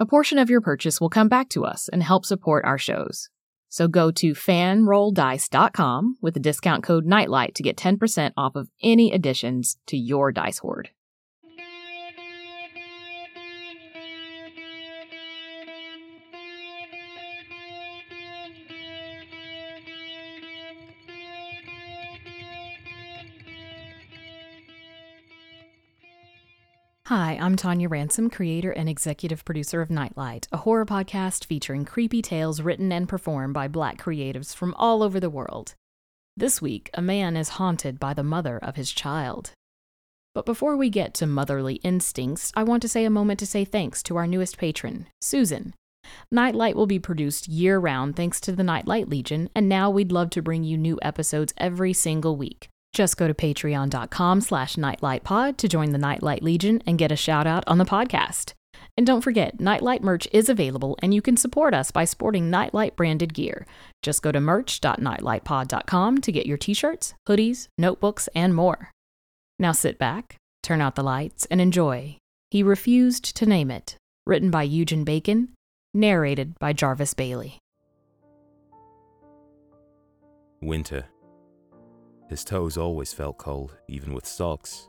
A portion of your purchase will come back to us and help support our shows. So go to fanrolldice.com with the discount code NIGHTLIGHT to get 10% off of any additions to your dice hoard. Hi, I'm Tonia Ransom, creator and executive producer of Nightlight, a horror podcast featuring creepy tales written and performed by black creatives from all over the world. This week, a man is haunted by the mother of his child. But before we get to motherly instincts, I want to say a moment to say thanks to our newest patron, Susan. Nightlight will be produced year round thanks to the Nightlight Legion, and now we'd love to bring you new episodes every single week. Just go to patreon.com slash nightlightpod to join the Nightlight Legion and get a shout out on the podcast. And don't forget, Nightlight merch is available and you can support us by sporting Nightlight branded gear. Just go to merch.nightlightpod.com to get your t-shirts, hoodies, notebooks, and more. Now sit back, turn out the lights, and enjoy. He refused to name it. Written by Eugen Bacon, narrated by Jarvis Bailey. Winter. His toes always felt cold, even with socks,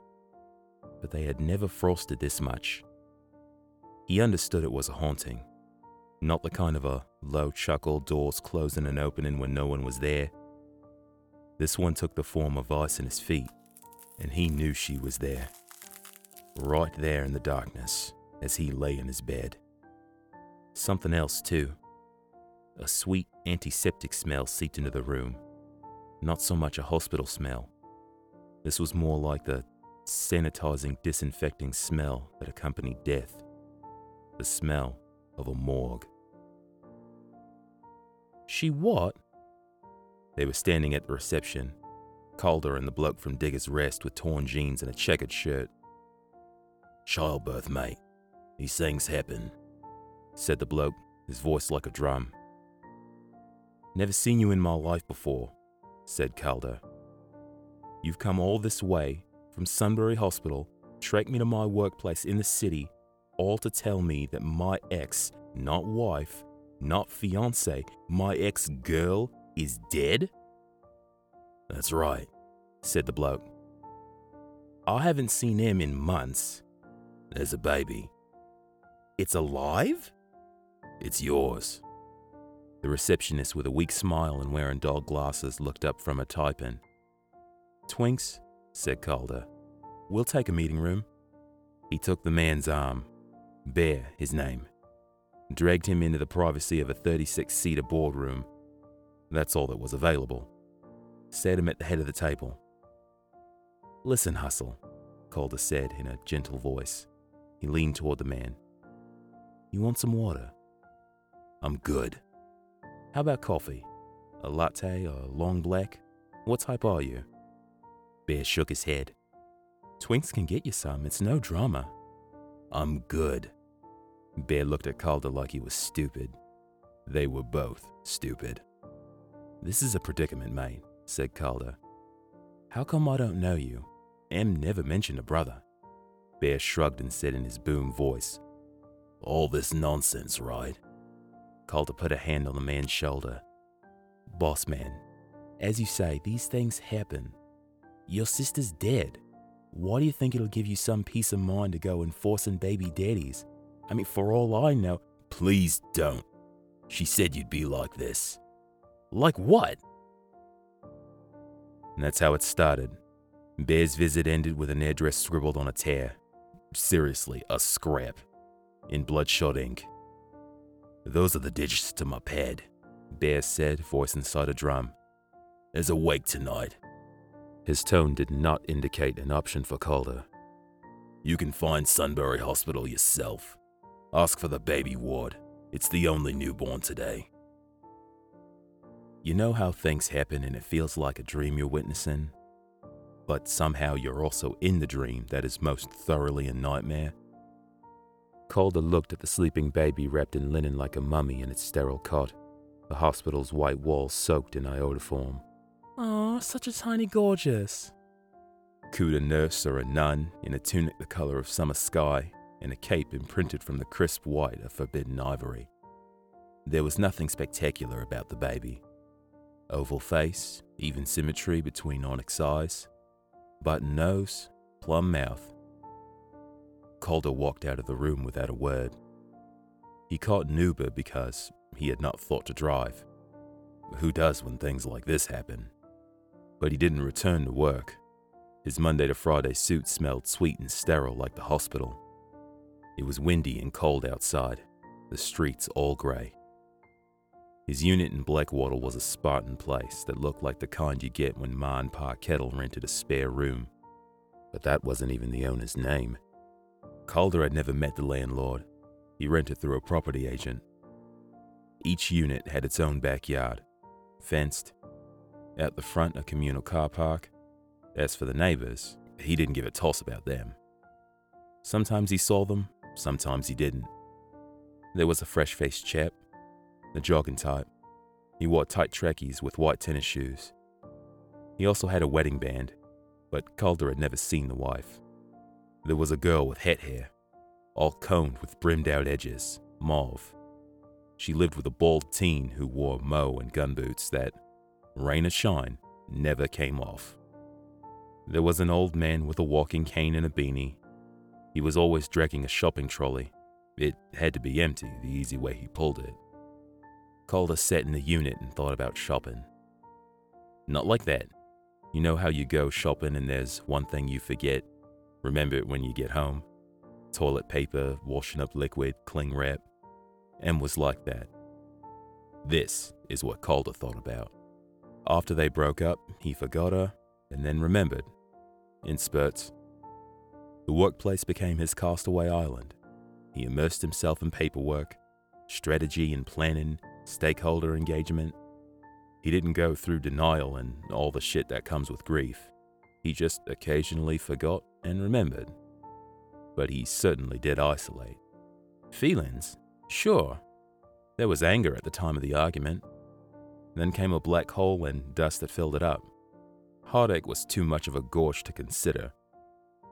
but they had never frosted this much. He understood it was a haunting, not the kind of a low chuckle, doors closing and opening when no one was there. This one took the form of ice in his feet, and he knew she was there. Right there in the darkness, as he lay in his bed. Something else, too. A sweet antiseptic smell seeped into the room not so much a hospital smell. This was more like the sanitizing, disinfecting smell that accompanied death. The smell of a morgue. She what? They were standing at the reception, Calder and the bloke from Digger's Rest with torn jeans and a checkered shirt. Childbirth, mate. These things happen, said the bloke, his voice like a drum. Never seen you in my life before, said Calder. You've come all this way from Sunbury Hospital, trekked me to my workplace in the city, all to tell me that my ex, not wife, not fiance, my ex girl is dead? That's right, said the bloke. I haven't seen him in months. There's a baby. It's alive? It's yours. The receptionist, with a weak smile and wearing dog glasses, looked up from a typing. Twinks, said Calder. We'll take a meeting room. He took the man's arm, Bear, his name, dragged him into the privacy of a 36 seater boardroom. That's all that was available. Sat him at the head of the table. Listen, Hustle, Calder said in a gentle voice. He leaned toward the man. You want some water? I'm good. How about coffee? A latte or a long black? What type are you? Bear shook his head. Twinks can get you some, it's no drama. I'm good. Bear looked at Calder like he was stupid. They were both stupid. This is a predicament, mate, said Calder. How come I don't know you? Em never mentioned a brother. Bear shrugged and said in his boom voice, All this nonsense, right? Calder put a hand on the man's shoulder. Boss man, as you say, these things happen. Your sister's dead. Why do you think it'll give you some peace of mind to go enforcing baby daddies? I mean, for all I know, please don't. She said you'd be like this. Like what? And that's how it started. Bear's visit ended with an address scribbled on a tear. Seriously, a scrap. In bloodshot ink. Those are the digits to my pad, Bear said, voice inside a drum. There's a wake tonight. His tone did not indicate an option for Calder. You can find Sunbury Hospital yourself. Ask for the baby ward. It's the only newborn today. You know how things happen and it feels like a dream you're witnessing? But somehow you're also in the dream that is most thoroughly a nightmare? Calder looked at the sleeping baby wrapped in linen like a mummy in its sterile cot, the hospital's white walls soaked in iodoform. Aw, such a tiny gorgeous. Cooed a nurse or a nun in a tunic the color of summer sky and a cape imprinted from the crisp white of forbidden ivory. There was nothing spectacular about the baby. Oval face, even symmetry between onyx eyes, button nose, plum mouth. Calder walked out of the room without a word. He caught an Uber because he had not thought to drive. Who does when things like this happen? But he didn't return to work. His Monday to Friday suit smelled sweet and sterile like the hospital. It was windy and cold outside, the streets all grey. His unit in Blackwattle was a Spartan place that looked like the kind you get when Ma and Pa Kettle rented a spare room. But that wasn't even the owner's name. Calder had never met the landlord. He rented through a property agent. Each unit had its own backyard, fenced. Out the front, a communal car park. As for the neighbors, he didn't give a toss about them. Sometimes he saw them, sometimes he didn't. There was a fresh faced chap, the jogging type. He wore tight trackies with white tennis shoes. He also had a wedding band, but Calder had never seen the wife. There was a girl with het hair, all combed with brimmed out edges, mauve. She lived with a bald teen who wore mo and gun boots that, rain or shine, never came off. There was an old man with a walking cane and a beanie. He was always dragging a shopping trolley. It had to be empty, the easy way he pulled it. Calder sat in the unit and thought about shopping. Not like that. You know how you go shopping and there's one thing you forget? Remember it when you get home? Toilet paper, washing up liquid, cling wrap. Em was like that. This is what Calder thought about. After they broke up, he forgot her and then remembered, in spurts. The workplace became his castaway island. He immersed himself in paperwork, strategy and planning, stakeholder engagement. He didn't go through denial and all the shit that comes with grief. He just occasionally forgot and remembered. But he certainly did isolate. Feelings? Sure. There was anger at the time of the argument. Then came a black hole and dust that filled it up. Heartache was too much of a gorge to consider.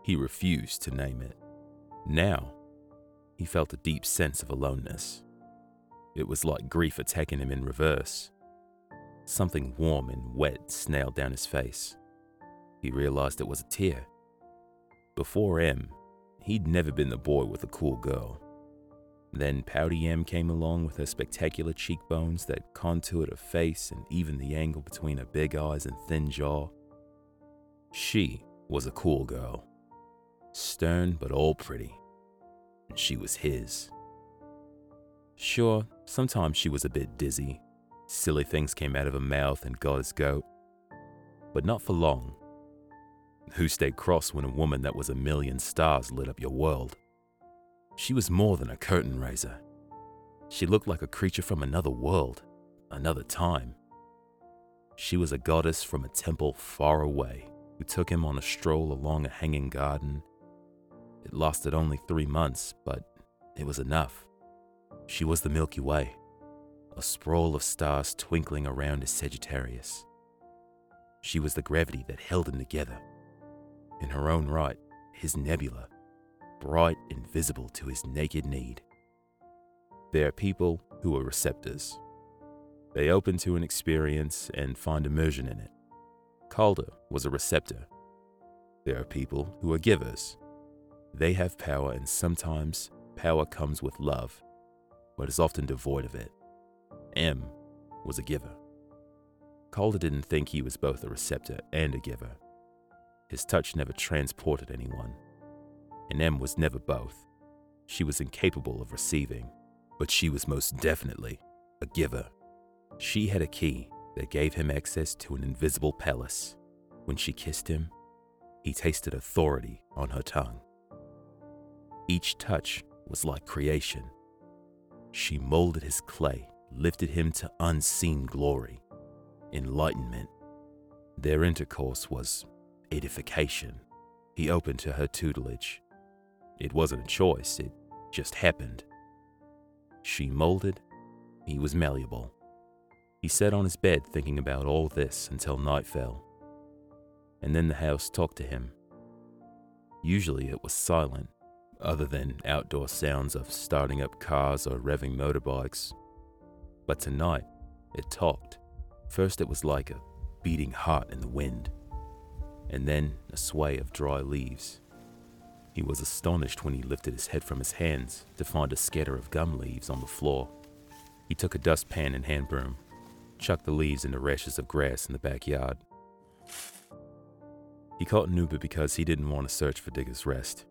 He refused to name it. Now, he felt a deep sense of aloneness. It was like grief attacking him in reverse. Something warm and wet snailed down his face. He realized it was a tear. Before Em, he'd never been the boy with a cool girl. Then Pouty Em came along with her spectacular cheekbones that contoured her face and even the angle between her big eyes and thin jaw. She was a cool girl. Stern but all pretty. And she was his. Sure, sometimes she was a bit dizzy. Silly things came out of her mouth and got his goat. But not for long. Who stayed cross when a woman that was a million stars lit up your world? She was more than a curtain raiser. She looked like a creature from another world, another time. She was a goddess from a temple far away who took him on a stroll along a hanging garden. It lasted only three months, but it was enough. She was the Milky Way, a sprawl of stars twinkling around his Sagittarius. She was the gravity that held him together. In her own right, his nebula, bright and visible to his naked need. There are people who are receptors. They open to an experience and find immersion in it. Calder was a receptor. There are people who are givers. They have power, and sometimes power comes with love but is often devoid of it. Em was a giver. Calder didn't think he was both a receptor and a giver. His touch never transported anyone, and Em was never both. She was incapable of receiving, but she was most definitely a giver. She had a key that gave him access to an invisible palace. When she kissed him, he tasted authority on her tongue. Each touch was like creation. She molded his clay, lifted him to unseen glory, enlightenment. Their intercourse was edification. He opened to her tutelage. It wasn't a choice, it just happened. She molded, he was malleable. He sat on his bed thinking about all this until night fell. And then the house talked to him. Usually it was silent, other than outdoor sounds of starting up cars or revving motorbikes. But tonight, it talked. First, it was like a beating heart in the wind, and then a sway of dry leaves. He was astonished when he lifted his head from his hands to find a scatter of gum leaves on the floor. He took a dustpan and hand broom, chucked the leaves into rashes of grass in the backyard. He caught an because he didn't want to search for Digger's Rest.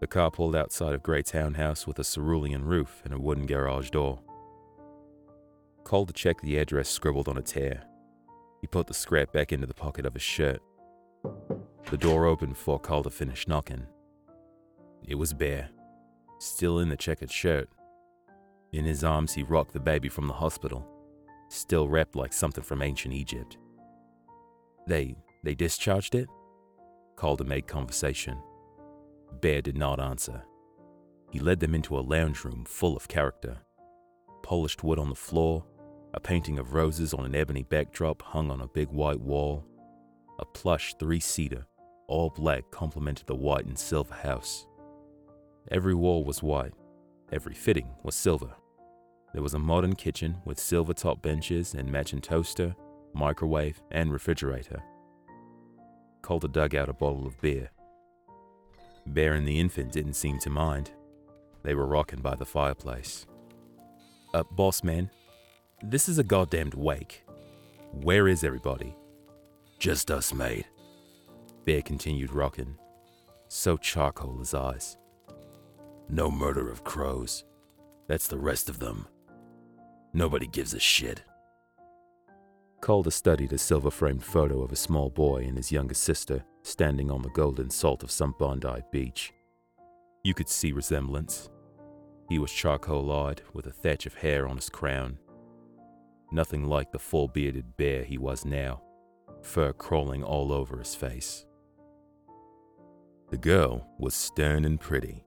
The car pulled outside of Grey Townhouse with a cerulean roof and a wooden garage door. Calder to check the address scribbled on a tear. He put the scrap back into the pocket of his shirt. The door opened before Calder finished knocking. It was Bear, still in the checkered shirt. In his arms, he rocked the baby from the hospital, still wrapped like something from ancient Egypt. They they discharged it? Calder made conversation. Bear did not answer. He led them into a lounge room full of character. Polished wood on the floor, a painting of roses on an ebony backdrop hung on a big white wall, a plush three seater, all black, complemented the white and silver house. Every wall was white, every fitting was silver. There was a modern kitchen with silver top benches and matching toaster, microwave, and refrigerator. Calder dug out a bottle of beer. Bear and the infant didn't seem to mind. They were rocking by the fireplace. Uh, boss man, this is a goddamned wake. Where is everybody? Just us, mate. Bear continued rocking, so charcoal his eyes. No murder of crows. That's the rest of them. Nobody gives a shit. Calder studied a silver framed photo of a small boy and his younger sister standing on the golden salt of some Bondi beach. You could see resemblance. He was charcoal eyed, with a thatch of hair on his crown. Nothing like the full bearded bear he was now, fur crawling all over his face. The girl was stern and pretty,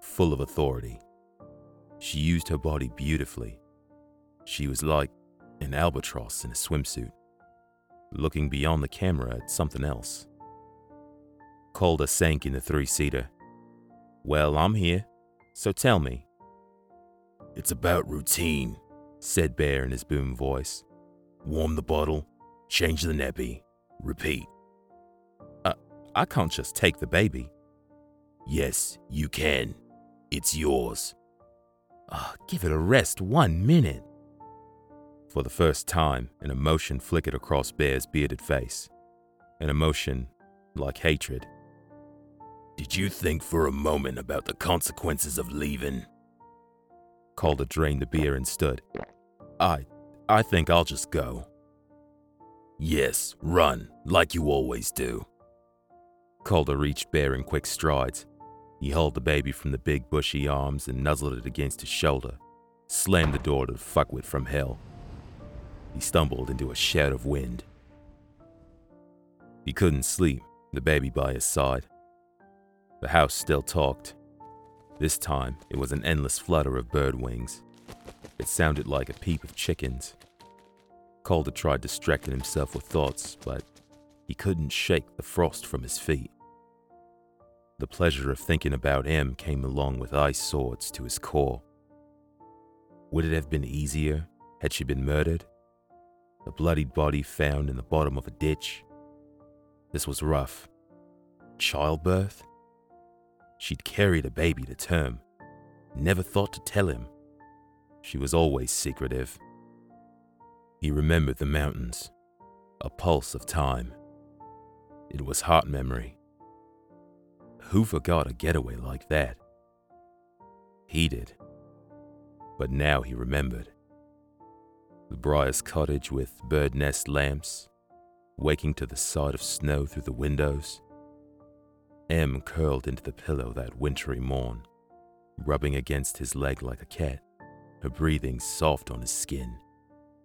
full of authority. She used her body beautifully. She was like an albatross in a swimsuit, looking beyond the camera at something else. Calder sank in the three seater. Well, I'm here, so tell me. It's about routine, said Bear in his boom voice. Warm the bottle, change the nappy, repeat. Uh, I can't just take the baby. Yes, you can. It's yours. Oh, give it a rest one minute. For the first time, an emotion flickered across Bear's bearded face. An emotion like hatred. Did you think for a moment about the consequences of leaving? Calder drained the beer and stood. I. I think I'll just go. Yes, run, like you always do. Calder reached Bear in quick strides. He held the baby from the big bushy arms and nuzzled it against his shoulder, slammed the door to the fuckwit from hell. He stumbled into a shout of wind. He couldn't sleep, the baby by his side. The house still talked. This time, it was an endless flutter of bird wings. It sounded like a peep of chickens. Calder tried distracting himself with thoughts, but he couldn't shake the frost from his feet. The pleasure of thinking about Em came along with ice swords to his core. Would it have been easier had she been murdered? A bloodied body found in the bottom of a ditch? This was rough. Childbirth? She'd carried a baby to term, never thought to tell him. She was always secretive. He remembered the mountains, A pulse of time. It was heart memory. Who forgot a getaway like that? He did. But now he remembered. The Briar's cottage with bird nest lamps, waking to the sight of snow through the windows. Em curled into the pillow that wintry morn, rubbing against his leg like a cat, her breathing soft on his skin.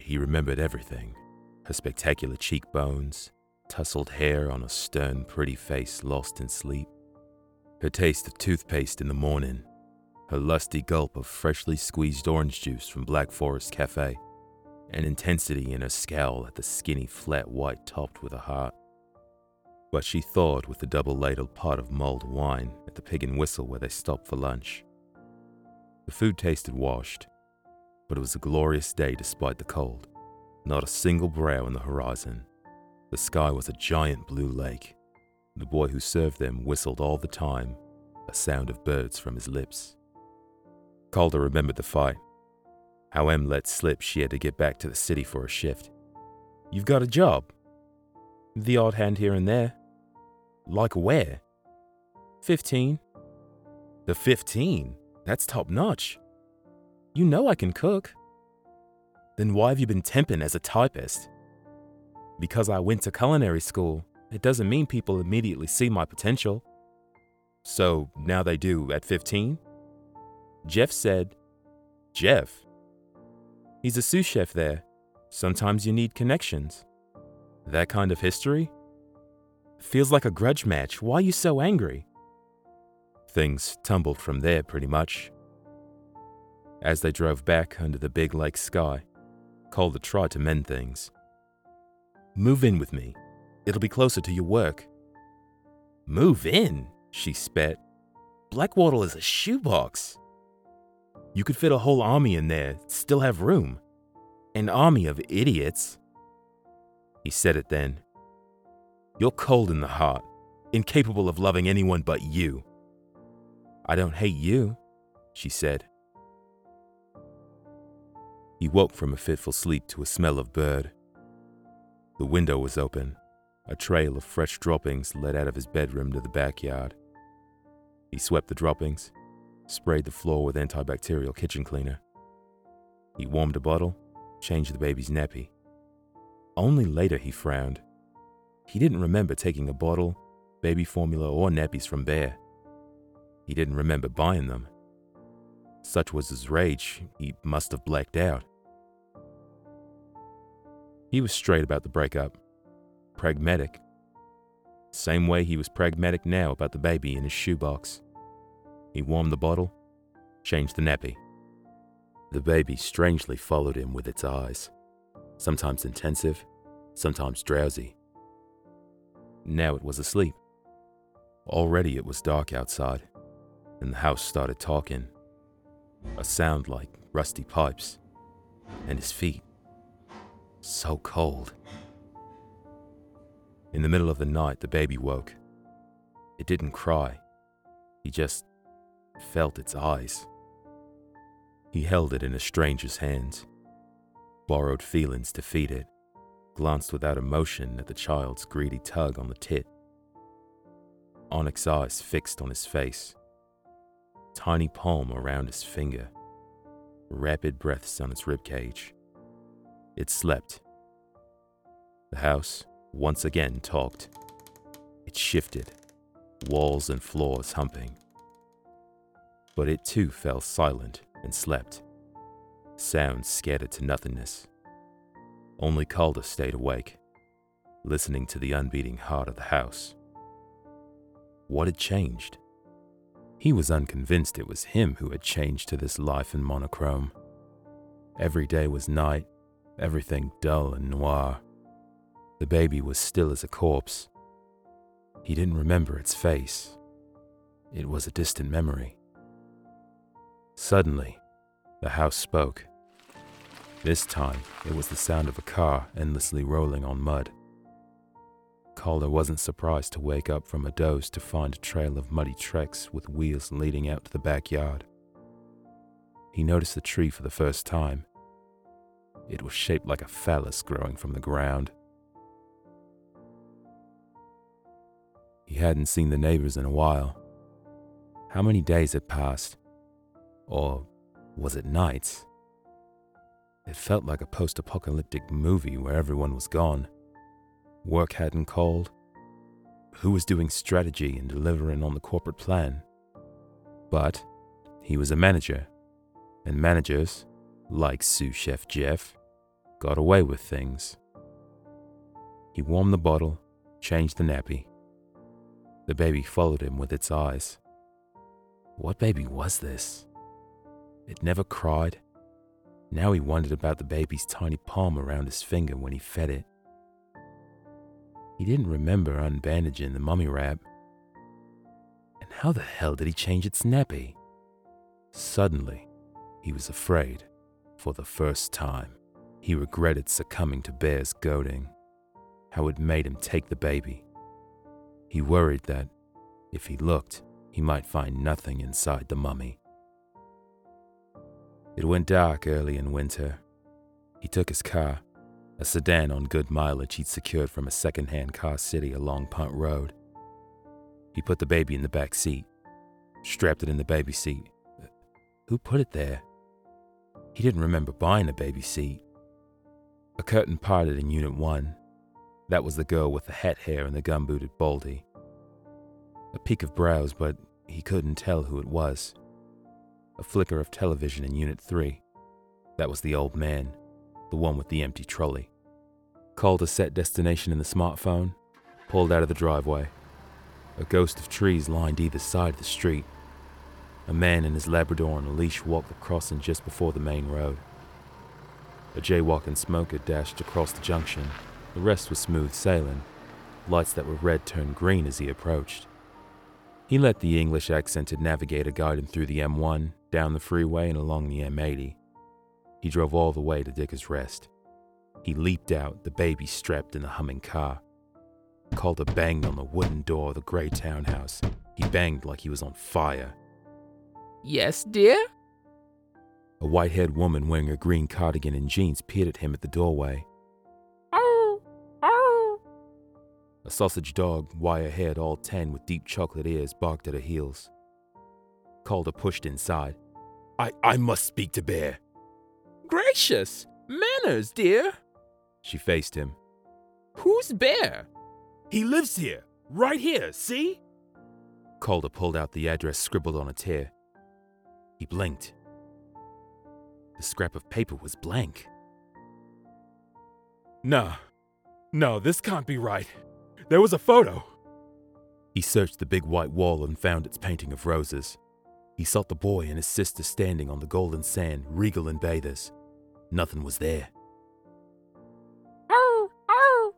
He remembered everything. Her spectacular cheekbones, tousled hair on a stern, pretty face lost in sleep, her taste of toothpaste in the morning, her lusty gulp of freshly squeezed orange juice from Black Forest Cafe, and intensity in her scowl at the skinny, flat white topped with a heart. But she thawed with the double ladled pot of mulled wine at the Pig and Whistle where they stopped for lunch. The food tasted washed, but it was a glorious day despite the cold. Not a single brow in the horizon. The sky was a giant blue lake. The boy who served them whistled all the time, a sound of birds from his lips. Calder remembered the fight. How Em let slip she had to get back to the city for a shift. You've got a job? The odd hand here and there. Like where? Fifteen. The fifteen? That's top notch. You know I can cook. Then why have you been temping as a typist? Because I went to culinary school, it doesn't mean people immediately see my potential. So now they do at 15? Jeff said, Jeff? He's a sous chef there. Sometimes you need connections. That kind of history? Feels like a grudge match. Why are you so angry? Things tumbled from there pretty much. As they drove back under the big lake sky, Calder tried to mend things. Move in with me. It'll be closer to your work. Move in, she spat. Blackwattle is a shoebox. You could fit a whole army in there, still have room. An army of idiots. He said it then. You're cold in the heart, incapable of loving anyone but you. I don't hate you, she said. He woke from a fitful sleep to a smell of bird. The window was open. A trail of fresh droppings led out of his bedroom to the backyard. He swept the droppings, sprayed the floor with antibacterial kitchen cleaner. He warmed a bottle, changed the baby's nappy. Only later he frowned. He didn't remember taking a bottle, baby formula, or nappies from Bear. He didn't remember buying them. Such was his rage, he must have blacked out. He was straight about the breakup, pragmatic. Same way he was pragmatic now about the baby in his shoebox. He warmed the bottle, changed the nappy. The baby strangely followed him with its eyes, sometimes intensive, sometimes drowsy. Now it was asleep. Already it was dark outside, and the house started talking. A sound like rusty pipes, and his feet so cold. In the middle of the night, the baby woke. It didn't cry, he just felt its eyes. He held it in a stranger's hands, borrowed feelings to feed it, glanced without emotion at the child's greedy tug on the tit. Onyx eyes fixed on his face, tiny palm around his finger, rapid breaths on its ribcage. It slept. The house once again talked. It shifted, walls and floors humping. But it too fell silent and slept. Sounds scattered to nothingness. Only Calder stayed awake, listening to the unbeating heart of the house. What had changed? He was unconvinced it was him who had changed to this life in monochrome. Every day was night, everything dull and noir. The baby was still as a corpse. He didn't remember its face. It was a distant memory. Suddenly, the house spoke. This time, it was the sound of a car endlessly rolling on mud. Calder wasn't surprised to wake up from a doze to find a trail of muddy tracks with wheels leading out to the backyard. He noticed the tree for the first time it was shaped like a phallus growing from the ground. He hadn't seen the neighbors in a while. How many days had passed? Or was it nights? It felt like a post apocalyptic movie where everyone was gone. Work hadn't called. Who was doing strategy and delivering on the corporate plan? But he was a manager, and managers, like sous chef Jeff, got away with things. He warmed the bottle, changed the nappy. The baby followed him with its eyes. What baby was this? It never cried. Now he wondered about the baby's tiny palm around his finger when he fed it. He didn't remember unbandaging the mummy wrap. And how the hell did he change its nappy? Suddenly, he was afraid. For the first time, he regretted succumbing to Bear's goading, how it made him take the baby. He worried that, if he looked, he might find nothing inside the mummy. It went dark early in winter. He took his car, a sedan on good mileage he'd secured from a second-hand car city along Punt Road. He put the baby in the back seat, strapped it in the baby seat. Who put it there? He didn't remember buying a baby seat. A curtain parted in Unit 1. That was the girl with the hat hair and the gum-booted baldy. A peak of brows, but he couldn't tell who it was. A flicker of television in Unit 3. That was the old man, the one with the empty trolley. Calder a set destination in the smartphone, pulled out of the driveway. A ghost of trees lined either side of the street. A man and his Labrador on a leash walked the crossing just before the main road. A jaywalking smoker dashed across the junction. The rest was smooth sailing. Lights that were red turned green as he approached. He let the English accented navigator guide him through the M1, down the freeway, and along the M80. He drove all the way to Digger's Rest. He leaped out, the baby strapped in the humming car. Calder banged on the wooden door of the gray townhouse. He banged like he was on fire. Yes, dear? A white haired woman wearing a green cardigan and jeans peered at him at the doorway. Oh, oh. A sausage dog, wire haired, all tan with deep chocolate ears, barked at her heels. Calder pushed inside. I, I must speak to Bear. Gracious! Manners, dear! She faced him. Who's Bear? He lives here, right here, see? Calder pulled out the address scribbled on a tear. He blinked. The scrap of paper was blank. No. No, this can't be right. There was a photo. He searched the big white wall and found its painting of roses. He saw the boy and his sister standing on the golden sand, regal in bathers. Nothing was there. Oh, oh.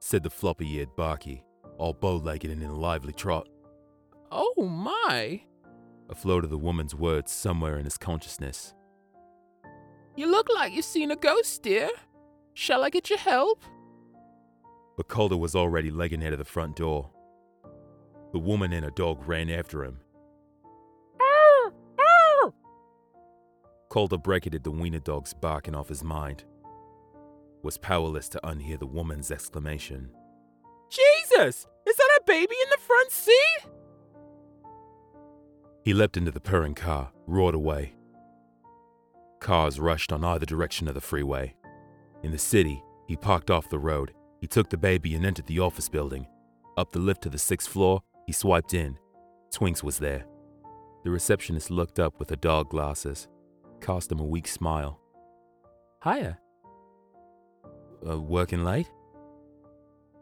said the floppy eared Barky, all bow legged and in a lively trot. Oh, my. A float of the woman's words somewhere in his consciousness. You look like you've seen a ghost, dear. Shall I get you help? But Calder was already legging out of the front door. The woman and her dog ran after him. Calder bracketed the wiener dog's barking off his mind. Was powerless to unhear the woman's exclamation. Jesus! Is that a baby in the front seat? He leapt into the purring car, roared away. Cars rushed on either direction of the freeway. In the city, he parked off the road. He took the baby and entered the office building. Up the lift to the sixth floor, he swiped in. Twinks was there. The receptionist looked up with her dog glasses, cast him a weak smile. Hiya. Uh, working late?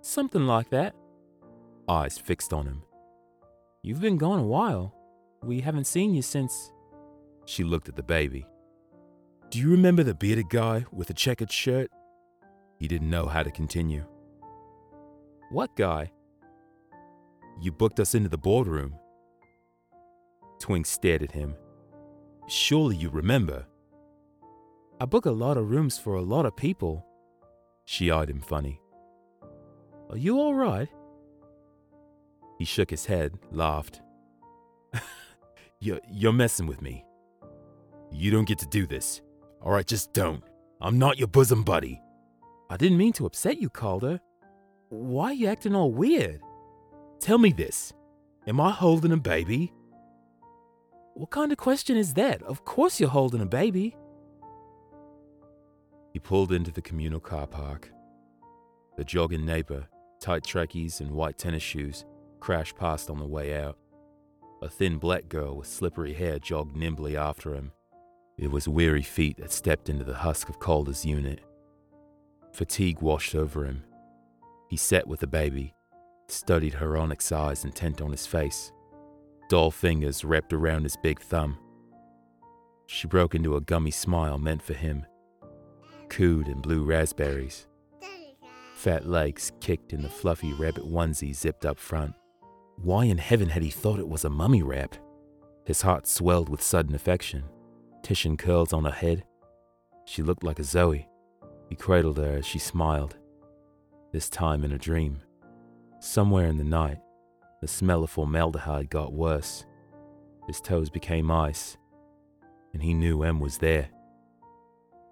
Something like that. Eyes fixed on him. You've been gone a while. We haven't seen you since. She looked at the baby. Do you remember the bearded guy with the checkered shirt? He didn't know how to continue. What guy? You booked us into the boardroom. Twink stared at him. Surely you remember. I book a lot of rooms for a lot of people. She eyed him funny. Are you all right? He shook his head, laughed. you're, you're messing with me. You don't get to do this. All right, just don't. I'm not your bosom buddy. I didn't mean to upset you, Calder. Why are you acting all weird? Tell me this Am I holding a baby? What kind of question is that? Of course you're holding a baby. He pulled into the communal car park. The jogging neighbor, tight trackies and white tennis shoes, crashed past on the way out. A thin black girl with slippery hair jogged nimbly after him. It was weary feet that stepped into the husk of Calder's unit. Fatigue washed over him. He sat with the baby, studied her onyx eyes intent on his face. Dull fingers wrapped around his big thumb. She broke into a gummy smile meant for him. Cooed and blue raspberries. Fat legs kicked in the fluffy rabbit onesie zipped up front. Why in heaven had he thought it was a mummy wrap? His heart swelled with sudden affection. Titian curls on her head. She looked like a Zoe. He cradled her as she smiled, this time in a dream. Somewhere in the night, the smell of formaldehyde got worse. His toes became ice, and he knew Em was there.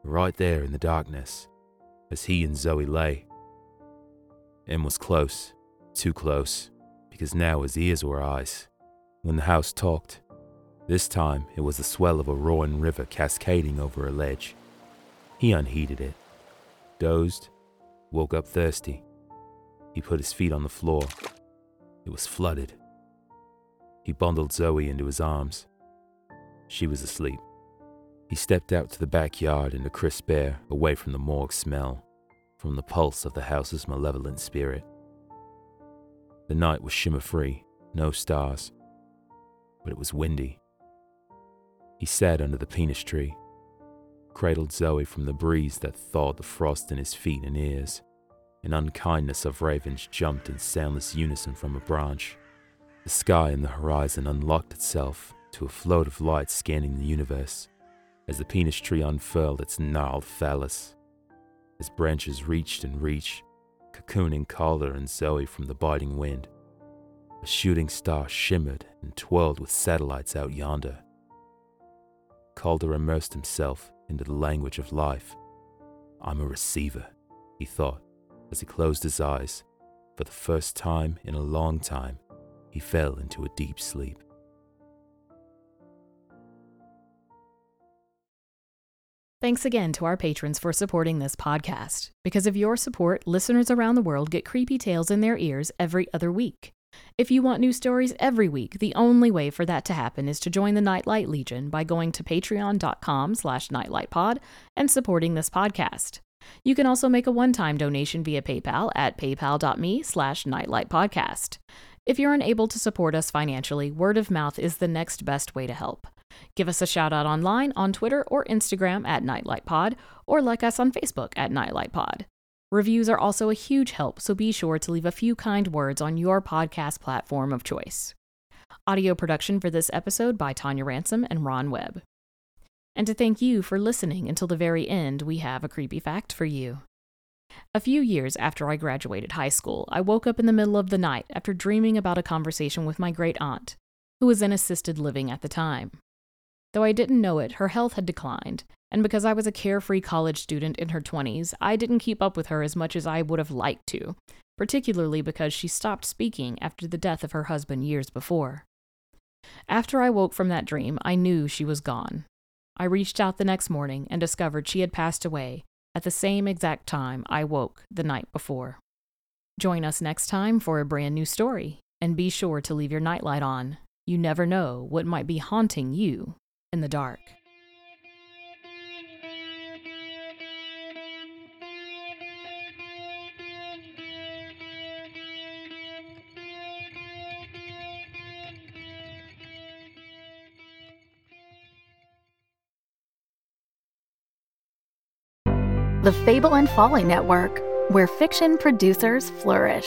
Right there in the darkness, as he and Zoe lay. Em was close, too close, because now his ears were eyes. When the house talked, this time it was the swell of a roaring river cascading over a ledge. He unheeded it dozed, woke up thirsty. He put his feet on the floor. It was flooded. He bundled Zoe into his arms. She was asleep. He stepped out to the backyard in the crisp air, away from the morgue smell, from the pulse of the house's malevolent spirit. The night was shimmer free, no stars, but it was windy. He sat under the penis tree, cradled Zoe from the breeze that thawed the frost in his feet and ears. An unkindness of ravens jumped in soundless unison from a branch. The sky and the horizon unlocked itself to a float of light scanning the universe as the penis tree unfurled its gnarled phallus. Its branches reached and reached, cocooning Calder and Zoe from the biting wind. A shooting star shimmered and twirled with satellites out yonder. Calder immersed himself into the language of life. I'm a receiver, he thought as he closed his eyes. For the first time in a long time, he fell into a deep sleep. Thanks again to our patrons for supporting this podcast. Because of your support, listeners around the world get creepy tales in their ears every other week. If you want new stories every week, the only way for that to happen is to join the Nightlight Legion by going to patreon.com slash nightlightpod and supporting this podcast. You can also make a one-time donation via PayPal at paypal.me slash nightlightpodcast. If you're unable to support us financially, word of mouth is the next best way to help. Give us a shout out online on Twitter or Instagram at NightlightPod, or like us on Facebook at NightlightPod. Reviews are also a huge help, so be sure to leave a few kind words on your podcast platform of choice. Audio production for this episode by Tonia Ransom and Ron Webb. And to thank you for listening until the very end, we have a creepy fact for you. A few years after I graduated high school, I woke up in the middle of the night after dreaming about a conversation with my great aunt, who was in assisted living at the time. Though I didn't know it, her health had declined, and because I was a carefree college student in her 20s, I didn't keep up with her as much as I would have liked to, particularly because she stopped speaking after the death of her husband years before. After I woke from that dream, I knew she was gone. I reached out the next morning and discovered she had passed away at the same exact time I woke the night before. Join us next time for a brand new story, and be sure to leave your nightlight on. You never know what might be haunting you in the dark. The Fable and Folly Network, where fiction producers flourish.